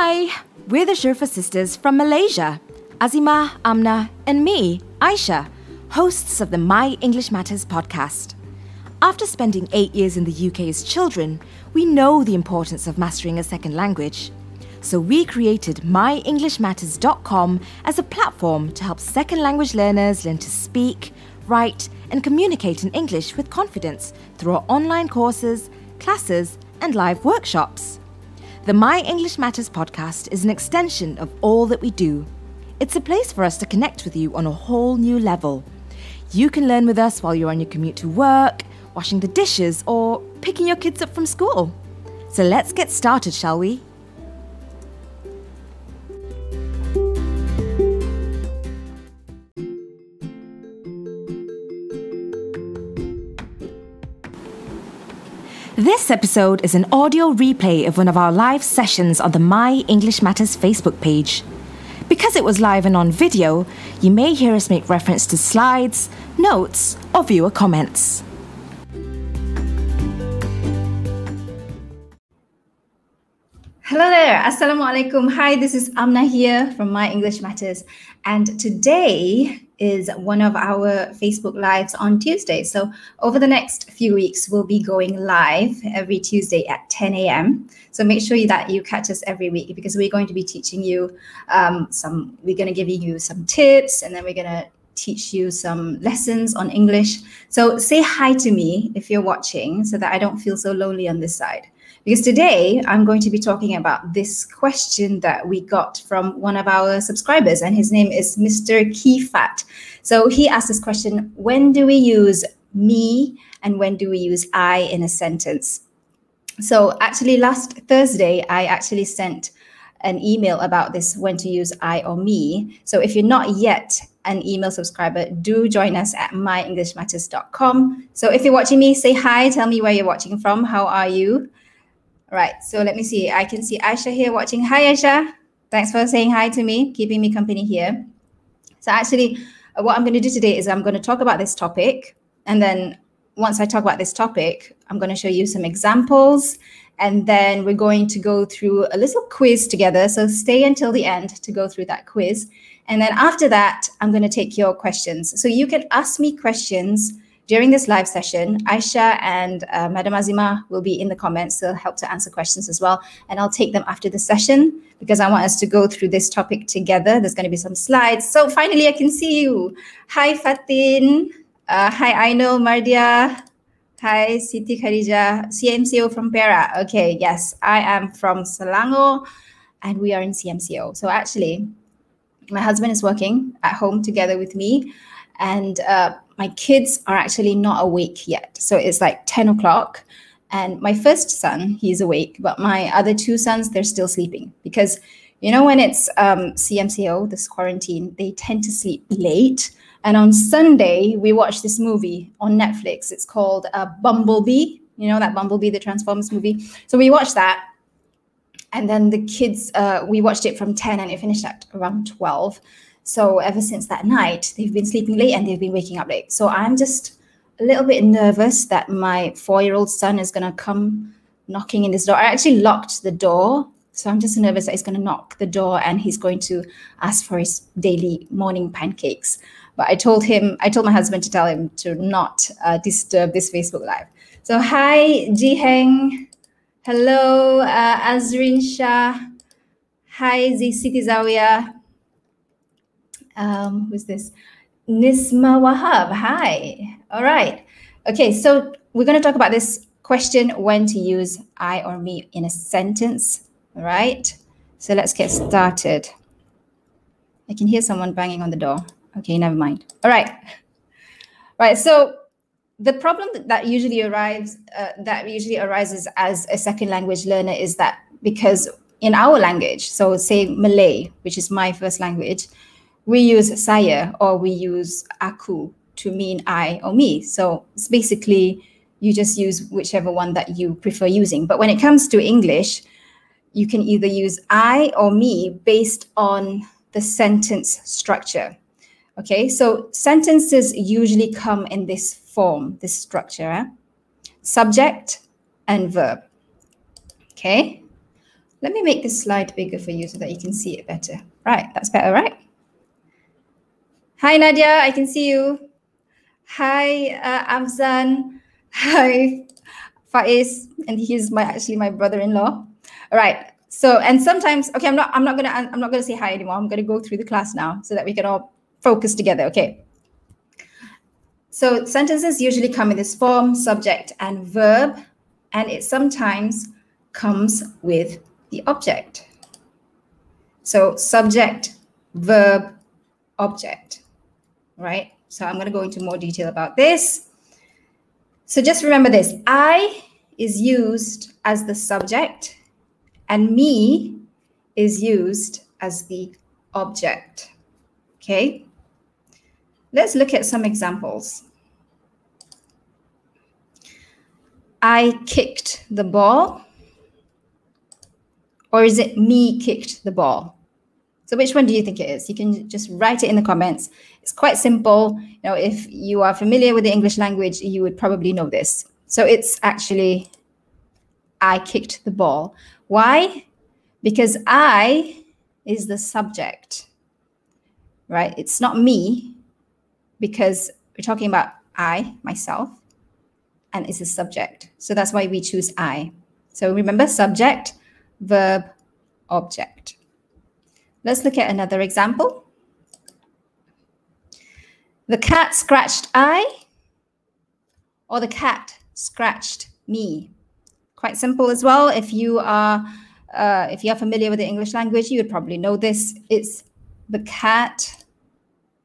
Hi, we're the Shurfa sisters from Malaysia. Azima, Amna, and me, Aisha, hosts of the My English Matters podcast. After spending eight years in the UK as children, we know the importance of mastering a second language. So we created myenglishmatters.com as a platform to help second language learners learn to speak, write, and communicate in English with confidence through our online courses, classes, and live workshops. The My English Matters podcast is an extension of all that we do. It's a place for us to connect with you on a whole new level. You can learn with us while you're on your commute to work, washing the dishes, or picking your kids up from school. So let's get started, shall we? This episode is an audio replay of one of our live sessions on the My English Matters Facebook page. Because it was live and on video, you may hear us make reference to slides, notes, or viewer comments. There. Assalamualaikum. Hi, this is Amna here from My English Matters. And today is one of our Facebook Lives on Tuesday. So, over the next few weeks, we'll be going live every Tuesday at 10 a.m. So, make sure that you catch us every week because we're going to be teaching you um, some, we're going to give you some tips and then we're going to teach you some lessons on English. So, say hi to me if you're watching so that I don't feel so lonely on this side. Because today I'm going to be talking about this question that we got from one of our subscribers, and his name is Mr. Keyfat. So he asked this question When do we use me and when do we use I in a sentence? So actually, last Thursday, I actually sent an email about this when to use I or me. So if you're not yet an email subscriber, do join us at myenglishmatters.com. So if you're watching me, say hi, tell me where you're watching from, how are you? Right. So let me see. I can see Aisha here watching. Hi, Aisha. Thanks for saying hi to me, keeping me company here. So actually, uh, what I'm going to do today is I'm going to talk about this topic. And then once I talk about this topic, I'm going to show you some examples. And then we're going to go through a little quiz together. So stay until the end to go through that quiz. And then after that, I'm going to take your questions. So you can ask me questions during this live session, Aisha and uh, Madam Azima will be in the comments. They'll help to answer questions as well. And I'll take them after the session because I want us to go through this topic together. There's going to be some slides. So finally, I can see you. Hi, Fatin. Uh, hi, Aino, Mardia. Hi, Siti Khadija, CMCO from Perak. Okay, yes, I am from Selangor and we are in CMCO. So actually, my husband is working at home together with me. And uh, my kids are actually not awake yet. So it's like 10 o'clock. And my first son, he's awake, but my other two sons, they're still sleeping because, you know, when it's um, CMCO, this quarantine, they tend to sleep late. And on Sunday, we watched this movie on Netflix. It's called uh, Bumblebee. You know, that Bumblebee, the Transformers movie. So we watched that. And then the kids, uh, we watched it from 10 and it finished at around 12. So ever since that night, they've been sleeping late and they've been waking up late. So I'm just a little bit nervous that my four year old son is going to come knocking in this door. I actually locked the door. So I'm just nervous that he's going to knock the door and he's going to ask for his daily morning pancakes. But I told him, I told my husband to tell him to not uh, disturb this Facebook Live. So hi, Jiheng. Hello, uh, Azrin Shah. Hi, Siti Zawiya um, who's this? Nisma Wahab. Hi. All right. Okay, so we're going to talk about this question when to use I or me in a sentence. All right. So let's get started. I can hear someone banging on the door. Okay, never mind. All right. All right. So the problem that usually arrives uh, that usually arises as a second language learner is that because in our language, so say Malay, which is my first language, we use saya or we use aku to mean I or me. So it's basically you just use whichever one that you prefer using. But when it comes to English, you can either use I or me based on the sentence structure. Okay, so sentences usually come in this form, this structure eh? subject and verb. Okay, Let me make this slide bigger for you so that you can see it better. Right, that's better, right? Hi, Nadia, I can see you. Hi, uh, Afzan. Hi, Faiz, and he's my actually my brother-in-law. All right. So, and sometimes, okay, I'm not, I'm not gonna, I'm not gonna say hi anymore. I'm gonna go through the class now so that we can all focus together. Okay. So sentences usually come in this form, subject and verb, and it sometimes comes with the object. So subject, verb, object, right? So I'm going to go into more detail about this. So just remember this, I is used as the subject and me is used as the object, okay? Let's look at some examples. I kicked the ball or is it me kicked the ball? So which one do you think it is? You can just write it in the comments. It's quite simple. You know, if you are familiar with the English language, you would probably know this. So it's actually I kicked the ball. Why? Because I is the subject. Right? It's not me because we're talking about I, myself, and it's a subject. So that's why we choose I. So remember subject, verb, object. Let's look at another example. The cat scratched I, or the cat scratched me. Quite simple as well. If you are uh, if you are familiar with the English language, you would probably know this. It's the cat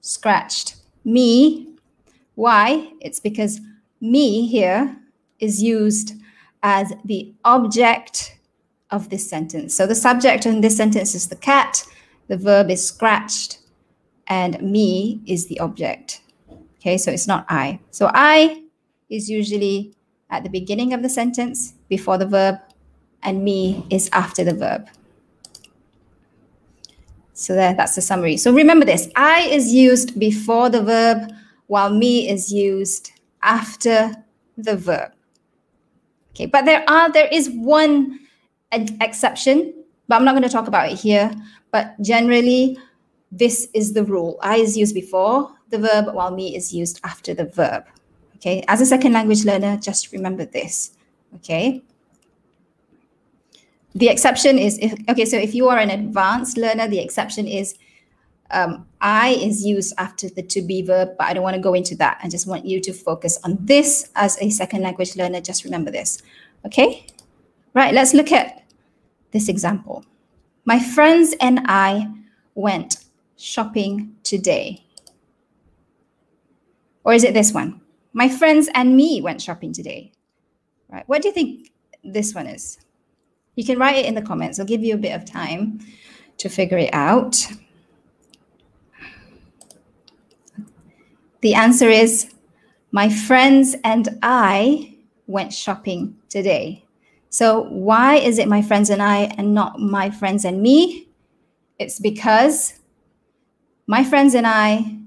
scratched me. Why? It's because me here is used as the object of this sentence. So the subject in this sentence is the cat, the verb is scratched, and me is the object. Okay, so it's not I. So I is usually at the beginning of the sentence before the verb, and me is after the verb. So there, that's the summary. So remember this I is used before the verb, while me is used after the verb. Okay, but there are there is one exception, but I'm not going to talk about it here. But generally, this is the rule. I is used before the verb, while me is used after the verb. Okay, as a second language learner, just remember this. Okay. The exception is, if, okay, so if you are an advanced learner, the exception is um, I is used after the to be verb, but I don't want to go into that. I just want you to focus on this as a second language learner. Just remember this. Okay. Right. Let's look at this example. My friends and I went shopping today. Or is it this one? My friends and me went shopping today. Right. What do you think this one is? You can write it in the comments. I'll give you a bit of time to figure it out. The answer is my friends and I went shopping today. So why is it my friends and I and not my friends and me? It's because my friends and I,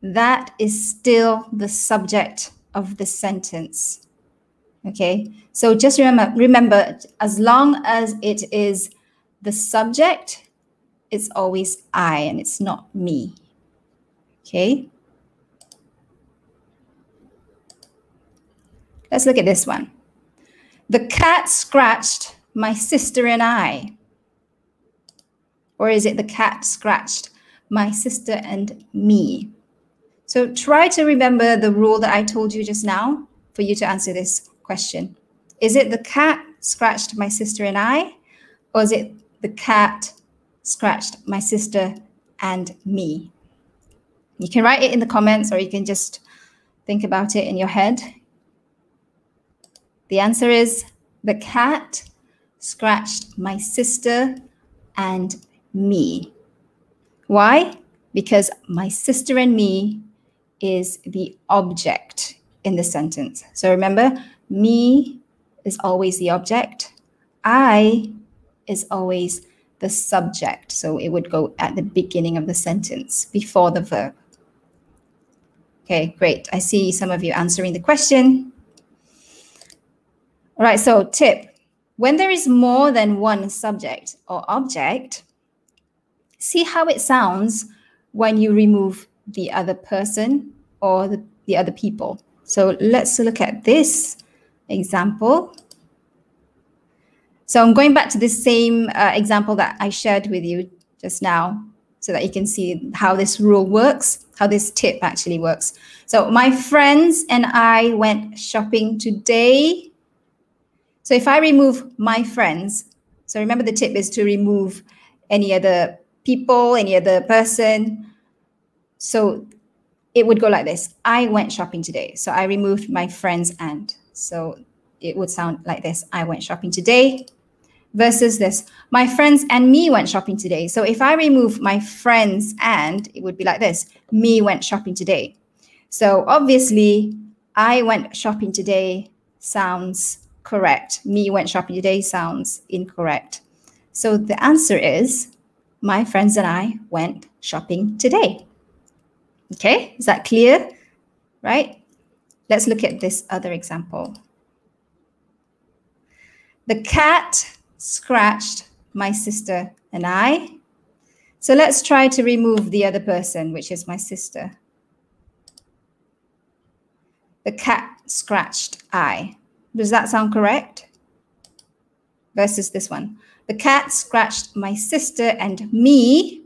that is still the subject of the sentence. Okay, so just remember, remember, as long as it is the subject, it's always I and it's not me. Okay. Let's look at this one. The cat scratched my sister and I. Or is it the cat scratched my sister and me? So try to remember the rule that I told you just now for you to answer this question. Is it the cat scratched my sister and I? Or is it the cat scratched my sister and me? You can write it in the comments or you can just think about it in your head. The answer is the cat scratched my sister and me. Why? Because my sister and me is the object in the sentence. So remember, me is always the object. I is always the subject. So it would go at the beginning of the sentence before the verb. Okay, great. I see some of you answering the question. All right, so tip When there is more than one subject or object, see how it sounds when you remove the other person or the, the other people. So let's look at this example. So I'm going back to the same uh, example that I shared with you just now so that you can see how this rule works, how this tip actually works. So my friends and I went shopping today. So if I remove my friends, so remember the tip is to remove any other people, any other person. So it would go like this. I went shopping today. So I removed my friends and. So it would sound like this. I went shopping today versus this. My friends and me went shopping today. So if I remove my friends and, it would be like this. Me went shopping today. So obviously, I went shopping today sounds correct. Me went shopping today sounds incorrect. So the answer is my friends and I went shopping today. Okay, is that clear? Right? Let's look at this other example. The cat scratched my sister and I. So let's try to remove the other person, which is my sister. The cat scratched I. Does that sound correct? Versus this one. The cat scratched my sister and me.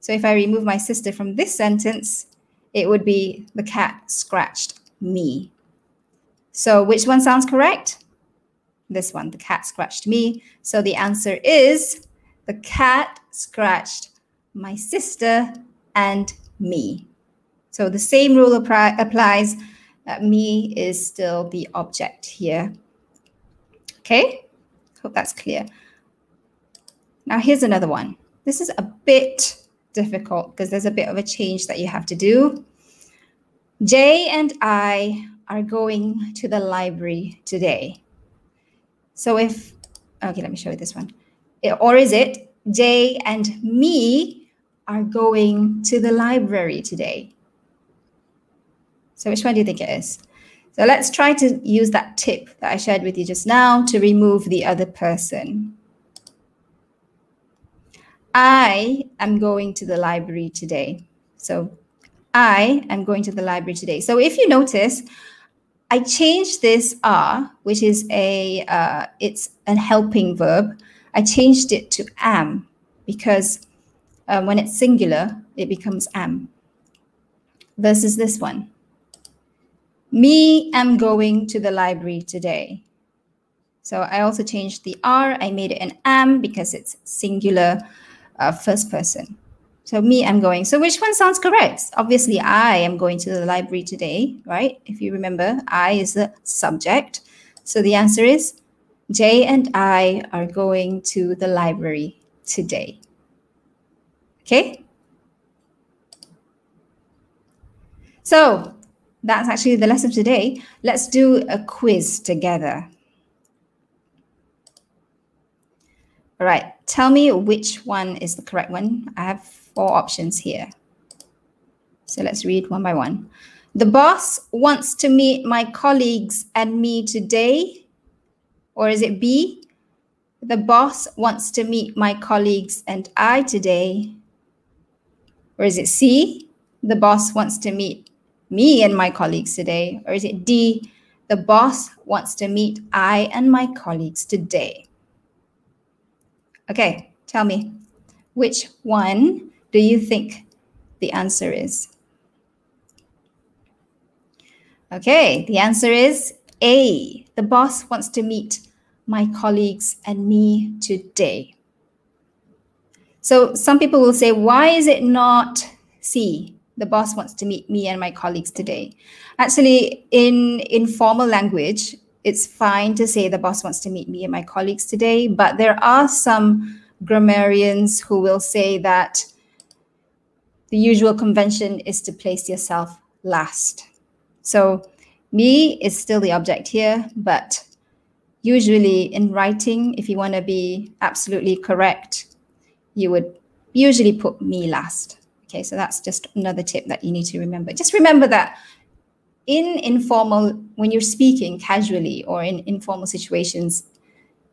So if I remove my sister from this sentence, it would be the cat scratched me. So which one sounds correct? This one, the cat scratched me. So the answer is the cat scratched my sister and me. So the same rule applies. Uh, me is still the object here. Okay, hope that's clear. Now here's another one. This is a bit difficult because there's a bit of a change that you have to do. Jay and I are going to the library today. So if, okay, let me show you this one. Or is it Jay and me are going to the library today? So which one do you think it is? So let's try to use that tip that I shared with you just now to remove the other person. I am going to the library today. So I am going to the library today. So if you notice, I changed this are, which is a uh, it's a helping verb. I changed it to am because uh, when it's singular, it becomes am. Versus this one. Me am going to the library today. So I also changed the R. I made it an am because it's singular, uh, first person. So me, I'm going. So which one sounds correct? Obviously, I am going to the library today, right? If you remember, I is the subject. So the answer is Jay and I are going to the library today. Okay? So that's actually the lesson today. Let's do a quiz together. All right, tell me which one is the correct one. I have four options here. So let's read one by one. The boss wants to meet my colleagues and me today. Or is it B? The boss wants to meet my colleagues and I today. Or is it C? The boss wants to meet me and my colleagues today. Or is it D? The boss wants to meet I and my colleagues today. Okay, tell me which one do you think the answer is? Okay, the answer is A. The boss wants to meet my colleagues and me today. So some people will say, why is it not C? The boss wants to meet me and my colleagues today. Actually, in informal language, it's fine to say the boss wants to meet me and my colleagues today, but there are some grammarians who will say that the usual convention is to place yourself last. So me is still the object here, but usually in writing, if you want to be absolutely correct, you would usually put me last. Okay, so that's just another tip that you need to remember. Just remember that in informal, when you're speaking casually or in informal situations,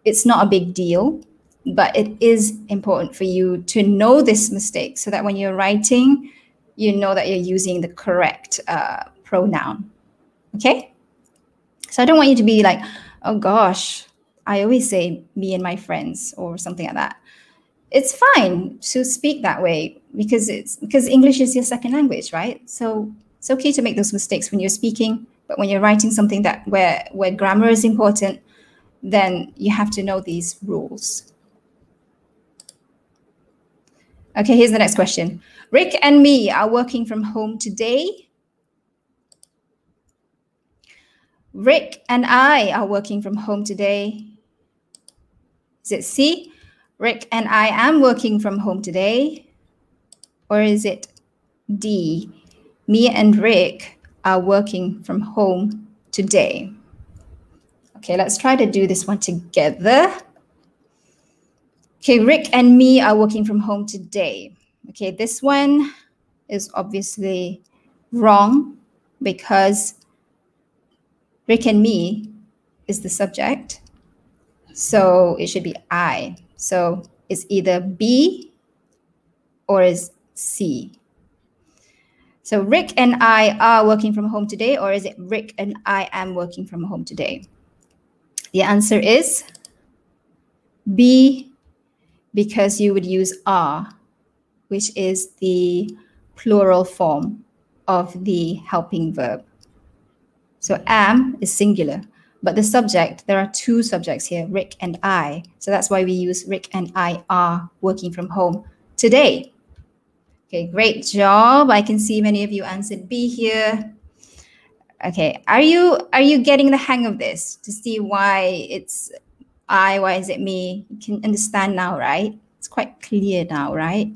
it's not a big deal, but it is important for you to know this mistake so that when you're writing, you know that you're using the correct uh, pronoun. Okay? So I don't want you to be like, oh gosh, I always say me and my friends or something like that. It's fine to speak that way because it's because English is your second language, right? So it's okay to make those mistakes when you're speaking, but when you're writing something that where where grammar is important, then you have to know these rules. Okay, here's the next question. Rick and me are working from home today. Rick and I are working from home today. Is it C? Rick and I am working from home today. Or is it D? Me and Rick are working from home today. Okay, let's try to do this one together. Okay, Rick and me are working from home today. Okay, this one is obviously wrong because Rick and me is the subject. So it should be I. So it's either B or is C. So Rick and I are working from home today, or is it Rick and I am working from home today? The answer is B because you would use are, which is the plural form of the helping verb. So am is singular, but the subject, there are two subjects here, Rick and I. So that's why we use Rick and I are working from home today. Okay, great job. I can see many of you answered B here. Okay, are you are you getting the hang of this to see why it's I, why is it me? You can understand now, right? It's quite clear now, right?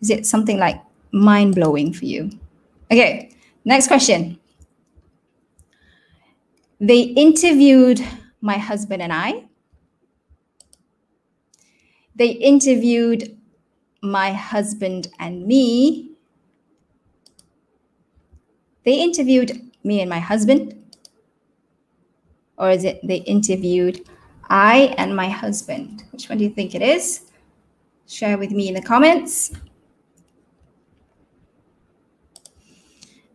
Is it something like mind blowing for you? Okay, next question. They interviewed my husband and I. They interviewed my husband and me they interviewed me and my husband? Or is it they interviewed I and my husband? Which one do you think it is? Share with me in the comments.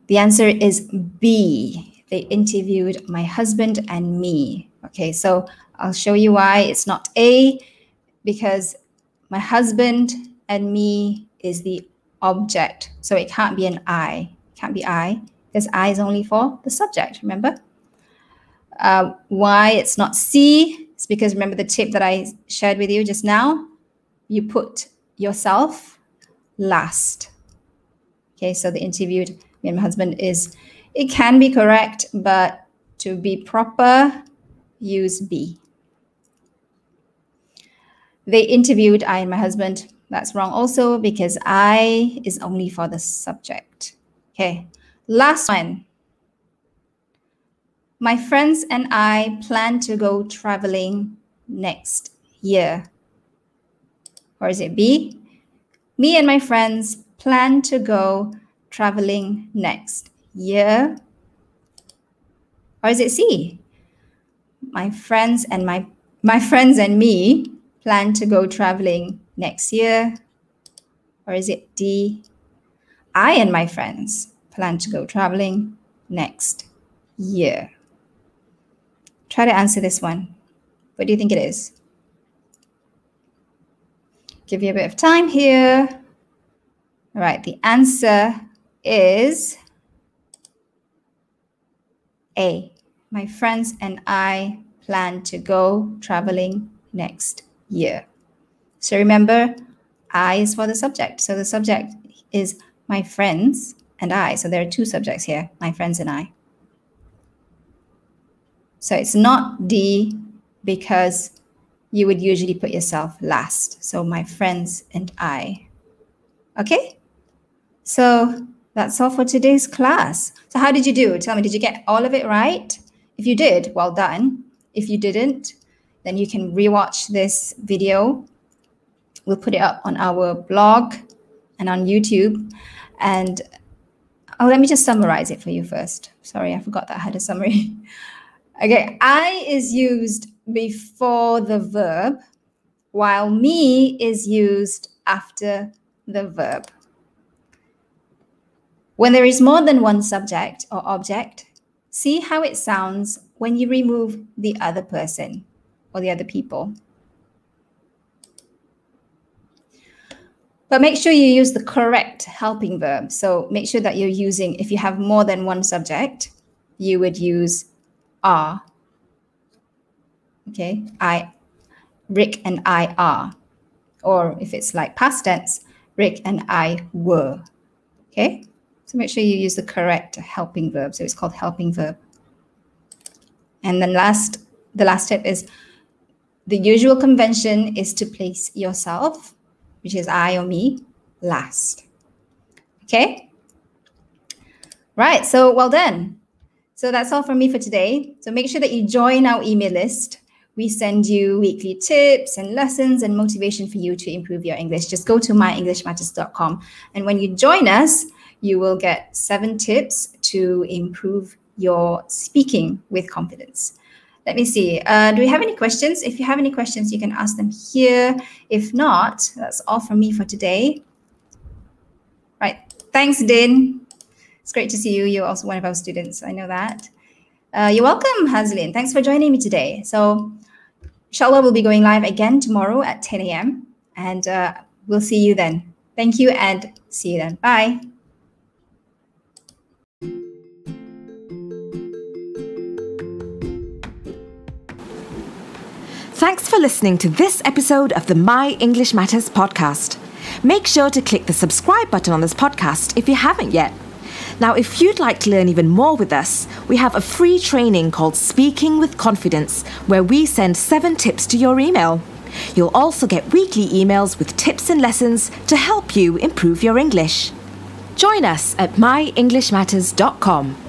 The answer is B. They interviewed my husband and me. Okay, so I'll show you why it's not A because my husband and me is the object. So it can't be an I. It can't be I because I is only for the subject, remember? Uh, why it's not C is because remember the tip that I shared with you just now? You put yourself last. Okay, so the interviewed me and my husband is, it can be correct, but to be proper, use B. They interviewed I and my husband. That's wrong also because I is only for the subject. Okay, Last one. My friends and I plan to go traveling next year. Or is it B? Me and my friends plan to go traveling next year. Or is it C? My friends and my my friends and me plan to go traveling next year. Or is it D? I and my friends plan to go traveling next year? Try to answer this one. What do you think it is? Give you a bit of time here. All right, the answer is A. My friends and I plan to go traveling next year. So remember, I is for the subject. So the subject is my friends and I. So there are two subjects here, my friends and I. So it's not D because you would usually put yourself last. So my friends and I. Okay? So that's all for today's class. So how did you do? Tell me, did you get all of it right? If you did, well done. If you didn't, then you can rewatch this video. We'll put it up on our blog and on YouTube. And Oh, let me just summarize it for you first. Sorry, I forgot that I had a summary. okay, I is used before the verb, while me is used after the verb. When there is more than one subject or object, see how it sounds when you remove the other person or the other people. But make sure you use the correct helping verb. So make sure that you're using, if you have more than one subject, you would use are. Okay, I, Rick and I are. Or if it's like past tense, Rick and I were. Okay, so make sure you use the correct helping verb. So it's called helping verb. And then last, the last tip is the usual convention is to place yourself, which is I or me, last. Okay? Right, so well done. So that's all from me for today. So make sure that you join our email list. We send you weekly tips and lessons and motivation for you to improve your English. Just go to myenglishmatters.com. And when you join us, you will get seven tips to improve your speaking with confidence. Let me see. Uh, do we have any questions? If you have any questions, you can ask them here. If not, that's all from me for today. Right. Thanks, Din. It's great to see you. You're also one of our students. I know that. Uh, you're welcome, Hazlin. Thanks for joining me today. So, inshallah, we'll be going live again tomorrow at 10 a.m. And uh, we'll see you then. Thank you and see you then. Bye. Thanks for listening to this episode of the My English Matters podcast. Make sure to click the subscribe button on this podcast if you haven't yet. Now, if you'd like to learn even more with us, we have a free training called Speaking with Confidence, where we send seven tips to your email. You'll also get weekly emails with tips and lessons to help you improve your English. Join us at myenglishmatters.com